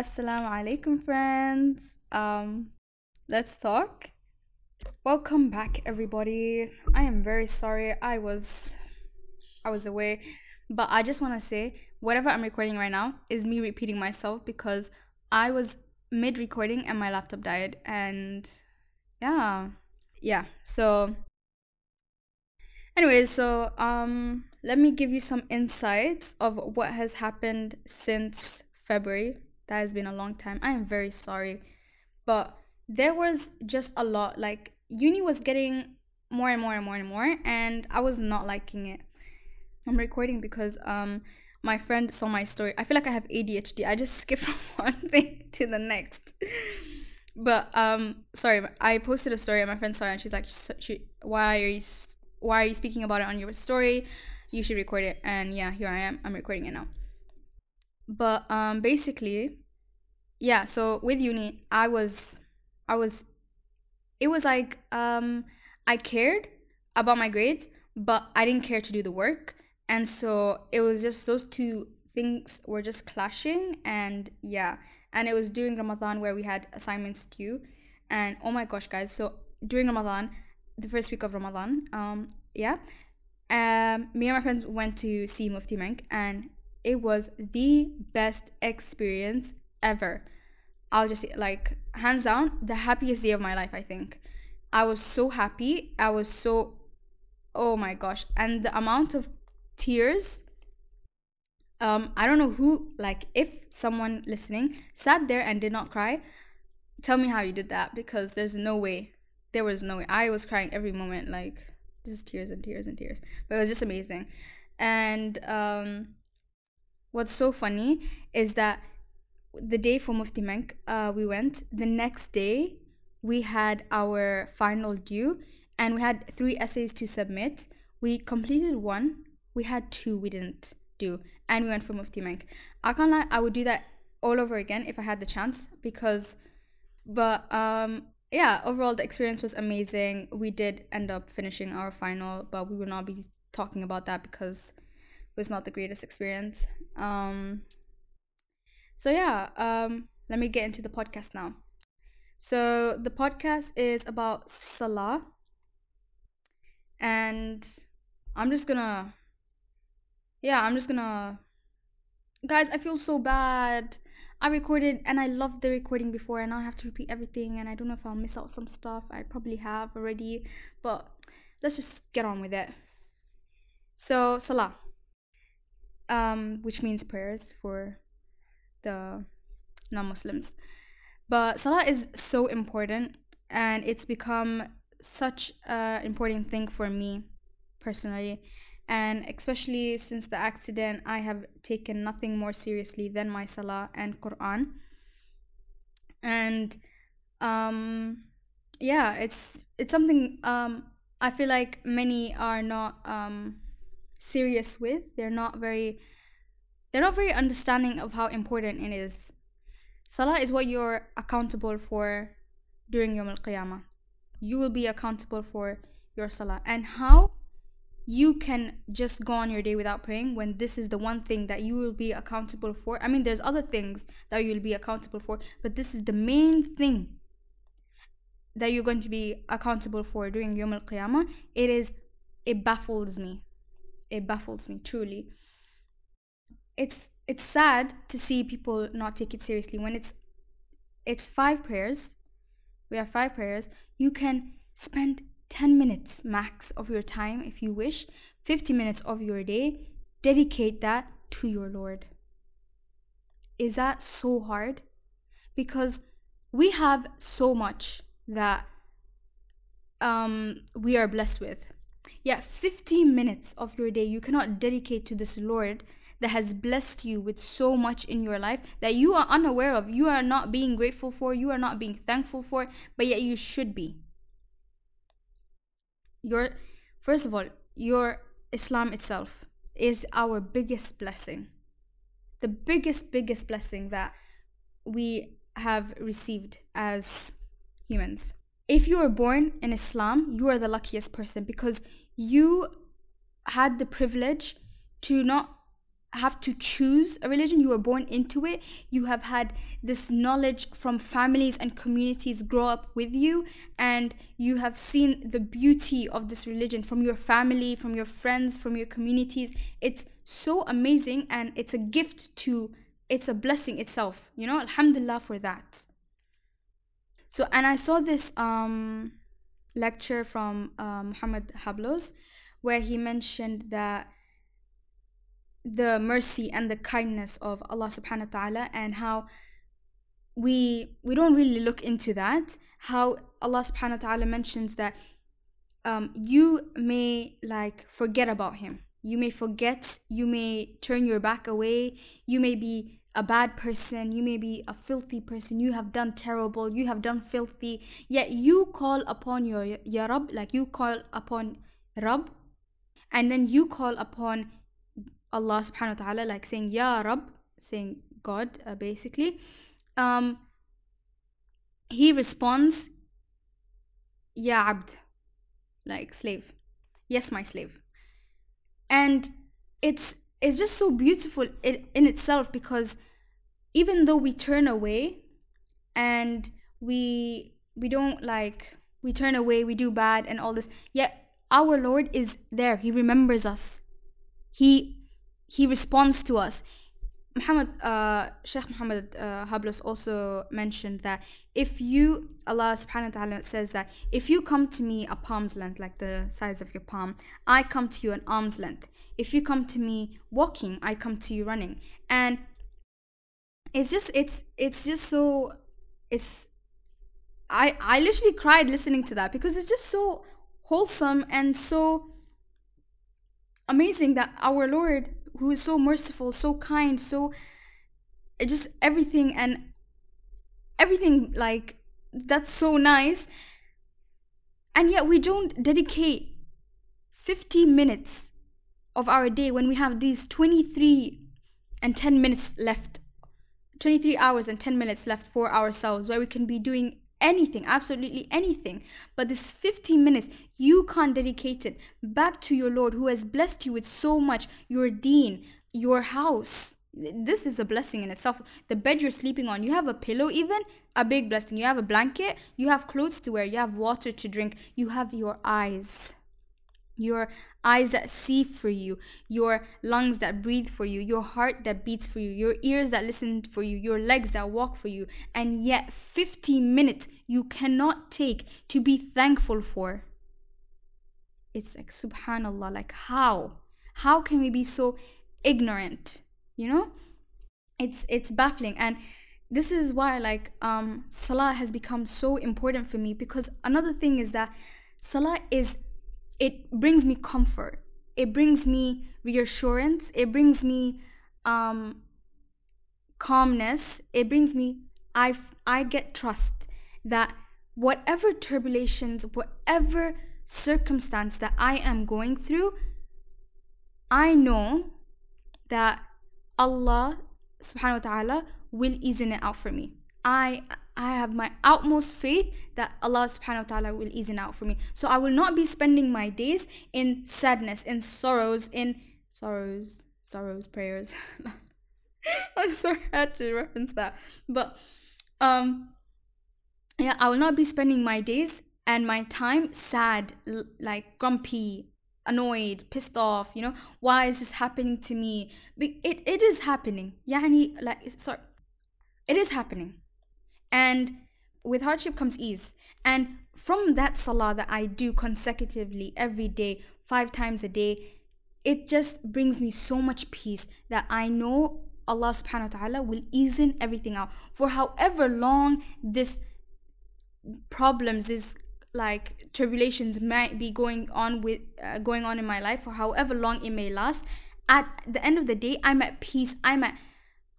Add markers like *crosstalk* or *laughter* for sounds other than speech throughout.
Assalamu alaikum, friends. Um, let's talk. Welcome back, everybody. I am very sorry. I was, I was away, but I just want to say whatever I'm recording right now is me repeating myself because I was mid recording and my laptop died, and yeah, yeah. So, anyways, so um, let me give you some insights of what has happened since February that has been a long time. I am very sorry. But there was just a lot. Like, uni was getting more and more and more and more, and I was not liking it. I'm recording because um my friend saw my story. I feel like I have ADHD. I just *laughs* skip from *laughs* one thing to the next. but um sorry, I posted a story and my friend saw it and she's like, she, "Why are you why are you speaking about it on your story? You should record it." And yeah, here I am. I'm recording it now but um basically yeah so with uni i was i was it was like um i cared about my grades but i didn't care to do the work. And so it was just those two things were just clashing and yeah. And it was during ramadan where we had assignments due and oh my gosh guys so during ramadan the first week of ramadan um yeah um me and my friends went to see mufti menk and it was the best experience ever. I'll just like hands down the happiest day of my life I think. I was so happy. I was so oh my gosh. And the amount of tears um I don't know who like if someone listening sat there and did not cry, tell me how you did that because there's no way. There was no way. I was crying every moment like just tears and tears and tears. But it was just amazing. And um what's so funny is that the day for Mufti Menk, uh, we went. The next day, we had our final due, and we had three essays to submit. We completed one. We had two we didn't do, and we went for Mufti Menk. I can't lie, I would do that all over again if I had the chance because, but um, yeah, overall the experience was amazing. We did end up finishing our final, but we will not be talking about that because it was not the greatest experience. Um, so yeah, um, let me get into the podcast now. So the podcast is about Salah, and I'm just gonna, yeah, I'm just gonna, guys, I feel so bad. I recorded and I loved the recording before, and now I have to repeat everything, and I don't know if I'll miss out some stuff. I probably have already, but let's just get on with it. So Salah um, which means prayers for the non-Muslims. But Salah is so important, and it's become such an important thing for me personally. And especially since the accident, I have taken nothing more seriously than my Salah and Quran. And um, yeah, it's it's something um, I feel like many are not um, serious with. They're not very they're not very understanding of how important it is. Salah is what you're accountable for during Yom Al Qiyamah. You will be accountable for your Salah. And how you can just go on your day without praying when this is the one thing that you will be accountable for. I mean, there's other things that you'll be accountable for, but this is the main thing that you're going to be accountable for during Yom Al Qiyamah. It is, it baffles me it baffles me truly it's it's sad to see people not take it seriously. When it's it's five prayers we have five prayers you can spend 10 minutes max of your time if you wish 50 minutes of your day dedicate that to your lord. Is that so hard? Because we have so much that um, we are blessed with. Yet 15 minutes of your day you cannot dedicate to this Lord that has blessed you with so much in your life that you are unaware of, you are not being grateful for, you are not being thankful for, but yet you should be. Your first of all, your Islam itself is our biggest blessing. The biggest, biggest blessing that we have received as humans. If you are born in Islam, you are the luckiest person because you had the privilege to not have to choose a religion you were born into it you have had this knowledge from families and communities grow up with you and you have seen the beauty of this religion from your family from your friends from your communities. It's so amazing and it's a gift to it's a blessing itself you know alhamdulillah for that. So and i saw this um lecture from uh, muhammad hoblos where he mentioned that the mercy and the kindness of Allah subhanahu wa ta'ala and how we we don't really look into that. How Allah subhanahu wa ta'ala mentions that um, you may like forget about him. You may forget you may turn your back away. You may be a bad person. You may be a filthy person. You have done terrible. You have done filthy. Yet you call upon your ya Rab like you call upon Rab and then you call upon Allah subhanahu wa ta'ala like saying Ya Rab saying God uh, basically um he responds Ya Abd like slave. Yes my slave. And it's it's just so beautiful in, in itself because even though we turn away and we we don't like we turn away we do bad and all this yet our lord is there. He remembers us. He he responds to us. Muhammad, uh, Sheikh Muhammad uh, Hoblos also mentioned that if you, Allah subhanahu wa ta'ala says that if you come to me a palm's length, like the size of your palm, I come to you an arm's length. If you come to me walking, I come to you running. And it's just, it's, it's just so, it's, I, I literally cried listening to that because it's just so wholesome and so amazing that our Lord who is so merciful, so kind, so just everything and everything like that's so nice. And yet we don't dedicate 50 minutes of our day when we have these 23 and 10 minutes left. 23 hours and 10 minutes left for ourselves where we can be doing anything, absolutely anything. But this 15 minutes, you can't dedicate it back to your Lord who has blessed you with so much, your deen, your house. This is a blessing in itself. The bed you're sleeping on, you have a pillow, even a big blessing. You have a blanket, you have clothes to wear, you have water to drink, you have your eyes your eyes that see for you, your lungs that breathe for you, your heart that beats for you, your ears that listen for you, your legs that walk for you, and yet 50 minutes you cannot take to be thankful for. It's like, subhanAllah, like how? How can we be so ignorant? You know? It's it's baffling and this is why like um salah has become so important for me because another thing is that salah is it brings me comfort. It brings me reassurance. It brings me um calmness. It brings me i i get trust that whatever turbulations whatever circumstance that i am going through i know that allah subhanahu wa ta'ala will ease it out for me. I I have my utmost faith that Allah subhanahu wa ta'ala will ease it out for me. So I will not be spending my days in sadness, in sorrows, in sorrows, sorrows, prayers. *laughs* I'm sorry I had to reference that. But um yeah, I will not be spending my days and my time sad, l- like grumpy, annoyed, pissed off, you know, why is this happening to me? It it is happening. Yani like sorry. It is happening and with hardship comes ease. And from that salah that I do consecutively every day, five times a day, it just brings me so much peace that I know Allah subhanahu wa ta'ala will ease in everything out. For however long this problems, this like tribulations might be going on with uh, going on in my life for however long it may last at the end of the day i'm at peace i'm at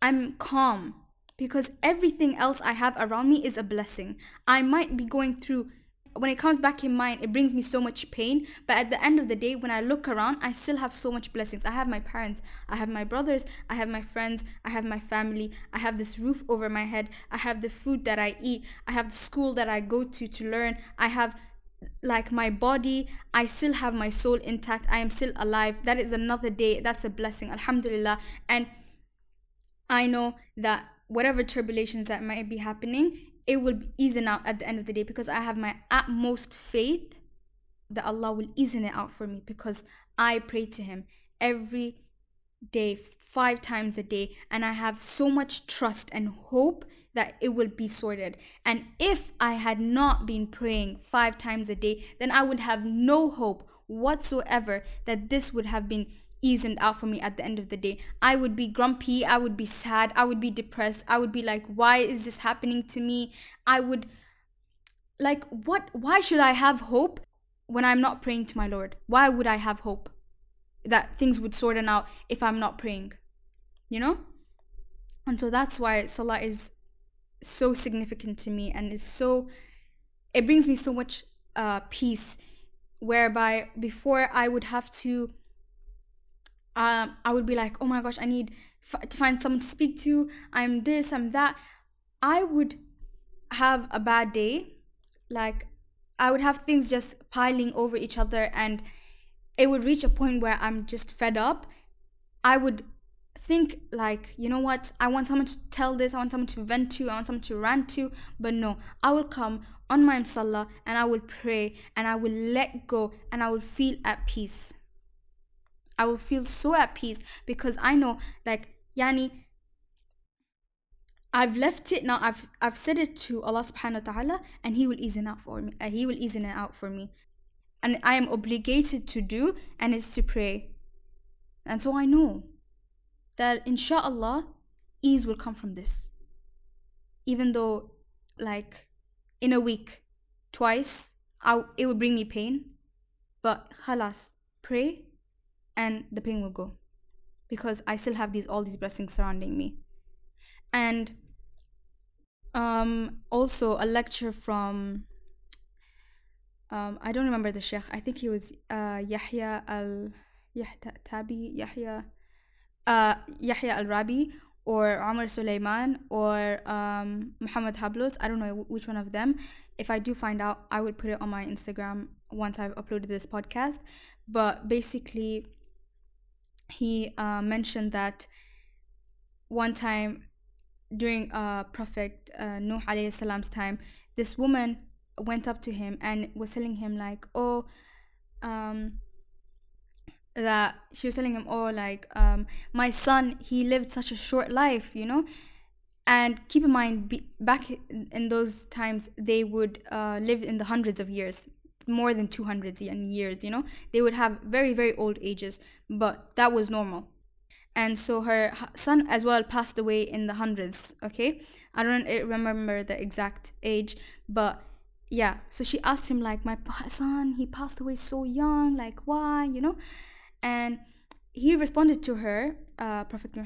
i'm calm because everything else I have around me is a blessing. I might be going through when it comes back in mind, it brings me so much pain. But at the end of the day, when I look around, I still have so much blessings. I have my parents, I have my brothers, I have my friends, I have my family, I have this roof over my head, I have the food that I eat, I have the school that I go to to learn, I have like my body i still have my soul intact i am still alive that is another day that's a blessing alhamdulillah and i know that whatever tribulations that might be happening it will be easing out at the end of the day because i have my utmost faith that allah will easen it out for me because i pray to him every day five times a day and i have so much trust and hope that it will be sorted. And if I had not been praying five times a day, then I would have no hope whatsoever that this would have been eased out for me at the end of the day. I would be grumpy, I would be sad, I would be depressed, I would be like, why is this happening to me? I would like what why should I have hope when I'm not praying to my Lord? Why would I have hope that things would sort out if I'm not praying? You know? And so that's why Salah is so significant to me and is so it brings me so much uh, peace whereby before i would have to um, i would be like oh my gosh i need f- to find someone to speak to. I'm this i'm that. I would have a bad day. Like i would have things just piling over each other and it would reach a point where i'm just fed up. I would think like you know what? I want someone to tell this i want someone to vent to i want someone to rant to but no. I will come on my salah and i will pray and i will let go and i will feel at peace i will feel so at peace because i know like yani I've left it now. I've I've said it to Allah Subhanahu wa Taala, and He will ease it out for me. Uh, he will ease it out for me, and I am obligated to do, and it's to pray. And so I know that inshallah ease will come from this even though like in a week twice I, it will bring me pain but halas pray and the pain will go because i still have these all these blessings surrounding me and um also a lecture from um i don't remember the sheikh i think he was uh yahya al tabi yahya uh, Yahya al-Rabi or Omar Suleiman or um, Muhammad Hoblos. I don't know which one of them. If I do find out, I will put it on my Instagram once I've uploaded this podcast. But basically, he uh, mentioned that one time during uh, Prophet uh, Nuh alayhi salam's time, this woman went up to him and was telling him like, oh, um, that she was telling him oh like um my son he lived such a short life you know? And keep in mind be, back in those times they would uh, live in the hundreds of years more than 200 years you know? They would have very very old ages but that was normal. And so her son as well passed away in the hundreds okay? I don't remember the exact age but yeah so she asked him like my son he passed away so young like why? you know? And he responded to her, uh, Prophet Nuh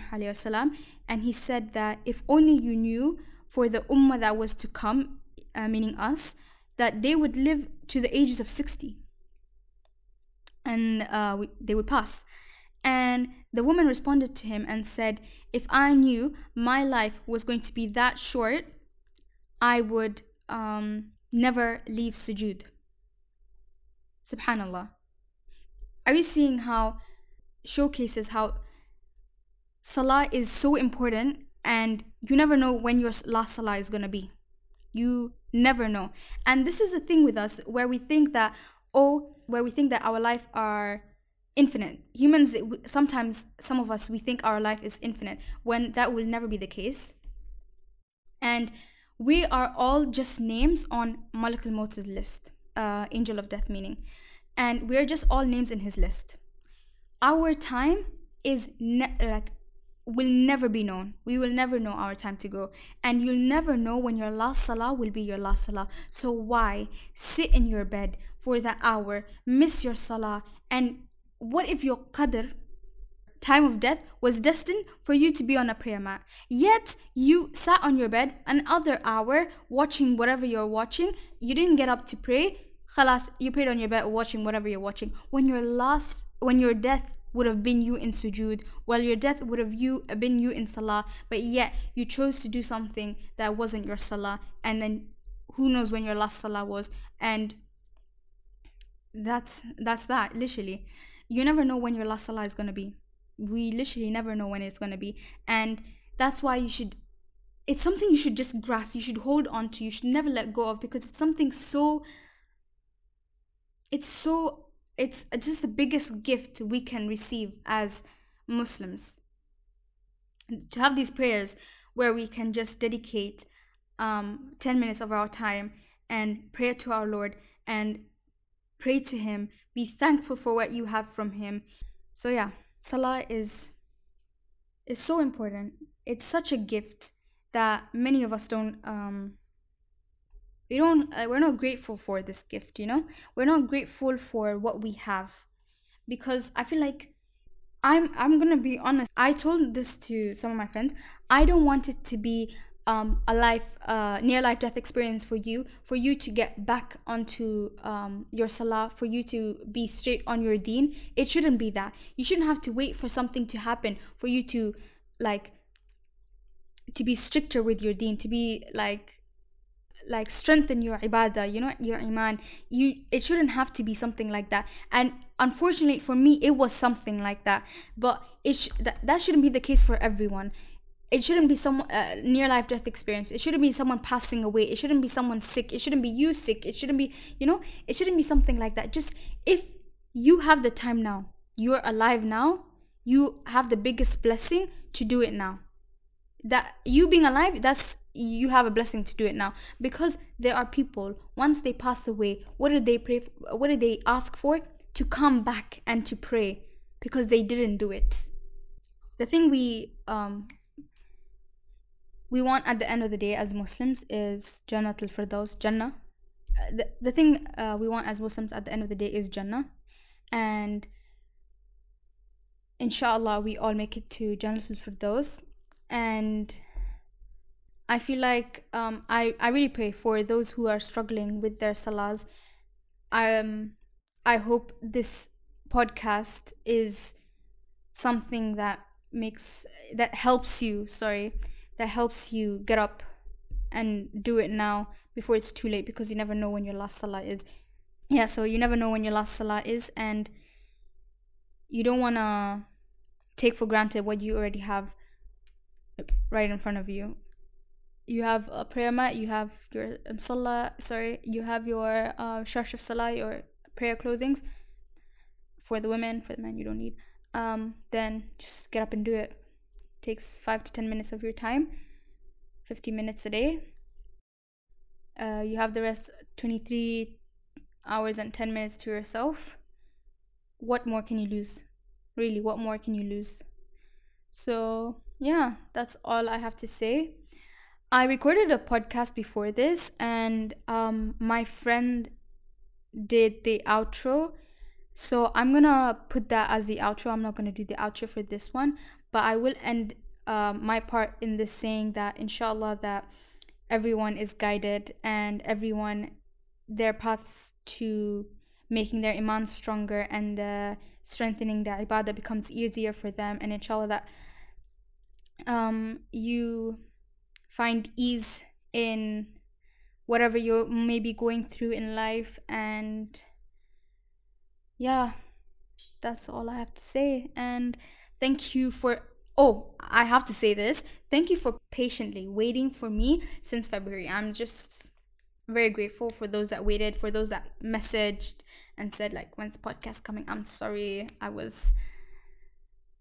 and he said that if only you knew for the ummah that was to come, uh, meaning us, that they would live to the ages of 60 and uh, we, they would pass. And the woman responded to him and said, If I knew my life was going to be that short, I would um, never leave sujood. Subhanallah are you seeing how showcases how salah is so important and you never know when your last salah is going to be you never know. And this is the thing with us where we think that oh where we think that our life are infinite. Humans sometimes some of us we think our life is infinite when that will never be the case. And we are all just names on Malak al-Maut's list uh, angel of death meaning. And we're just all names in his list. Our time is ne- like will never be known. We will never know our time to go. And you'll never know when your last salah will be your last salah. So why sit in your bed for that hour miss your salah? And what if your qadr time of death was destined for you to be on a prayer mat? Yet you sat on your bed another hour watching whatever you're watching. You didn't get up to pray. Khalas, you prayed on your bed watching whatever you're watching. When your last, when your death would have been you in sujood, while your death would have you uh, been you in salah, but yet you chose to do something that wasn't your salah, and then who knows when your last salah was, and that's that's that literally. You never know when your last salah is to be. We literally never know when it's to be and that's why you should it's something you should just grasp you should hold on to you should never let go of because it's something so it's so it's just the biggest gift we can receive as muslims. To have these prayers where we can just dedicate um, 10 minutes of our time and pray to our lord and pray to him be thankful for what you have from him. So yeah salah is is so important. It's such a gift that many of us don't um we don't uh, we're not grateful for this gift you know? We're not grateful for what we have. Because i feel like i'm i'm gonna be honest i told this to some of my friends i don't want it to be um, a life uh, near life death experience for you for you to get back onto um, your salah for you to be straight on your deen. It shouldn't be that. You shouldn't have to wait for something to happen for you to like to be stricter with your deen to be like like strengthen your ibadah you know your iman. You it shouldn't have to be something like that. And unfortunately for me it was something like that. But it sh- that, that shouldn't be the case for everyone. It shouldn't be some uh, near life death experience. It shouldn't be someone passing away. It shouldn't be someone sick. It shouldn't be you sick. It shouldn't be you know it shouldn't be something like that. Just if you have the time now you're alive now you have the biggest blessing to do it now. That you being alive that's you have a blessing to do it now. Because there are people once they pass away what did they pray for, what did they ask for? To come back and to pray because they didn't do it. The thing we um we want at the end of the day as muslims is jannah al firdaus jannah the, the thing uh, we want as muslims at the end of the day is jannah. And inshallah we all make it to jannah al firdaus and I feel like um, I, I really pray for those who are struggling with their salahs. Um, I hope this podcast is something that makes that helps you sorry that helps you get up and do it now before it's too late because you never know when your last salah is yeah so you never know when your last salah is and you don't want to take for granted what you already have right in front of you you have a prayer mat you have your um, salah sorry you have your uh, shash of salah your prayer clothings for the women for the men you don't need. Um, then just get up and do it. it takes five to ten minutes of your time 50 minutes a day. Uh, you have the rest 23 hours and 10 minutes to yourself. What more can you lose? Really what more can you lose? So yeah that's all i have to say I recorded a podcast before this, and um, my friend did the outro. So I'm gonna put that as the outro. I'm not gonna do the outro for this one, but I will end uh, my part in this saying that inshallah that everyone is guided and everyone their paths to making their iman stronger and uh, strengthening their ibadah becomes easier for them and inshallah that um, you find ease in whatever you may be going through in life. And yeah that's all i have to say. And thank you for oh i have to say this. Thank you for patiently waiting for me since february. I'm just very grateful for those that waited for those that messaged and said like when's the podcast coming? I'm sorry. I was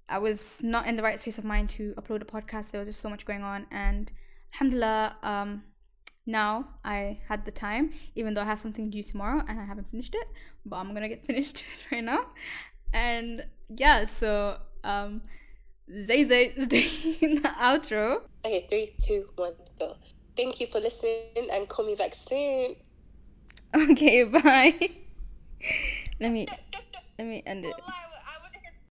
i was not in the right space of mind to upload a podcast. There was just so much going on. And alhamdulillah um now i had the time even though i have something due tomorrow and i haven't finished it but i'm gonna get *laughs* finished right now. And yeah so um zay zay is *laughs* doing the outro. Okay three two one go. Thank you for listening and call me back soon. *laughs* Okay bye. Let me let me end it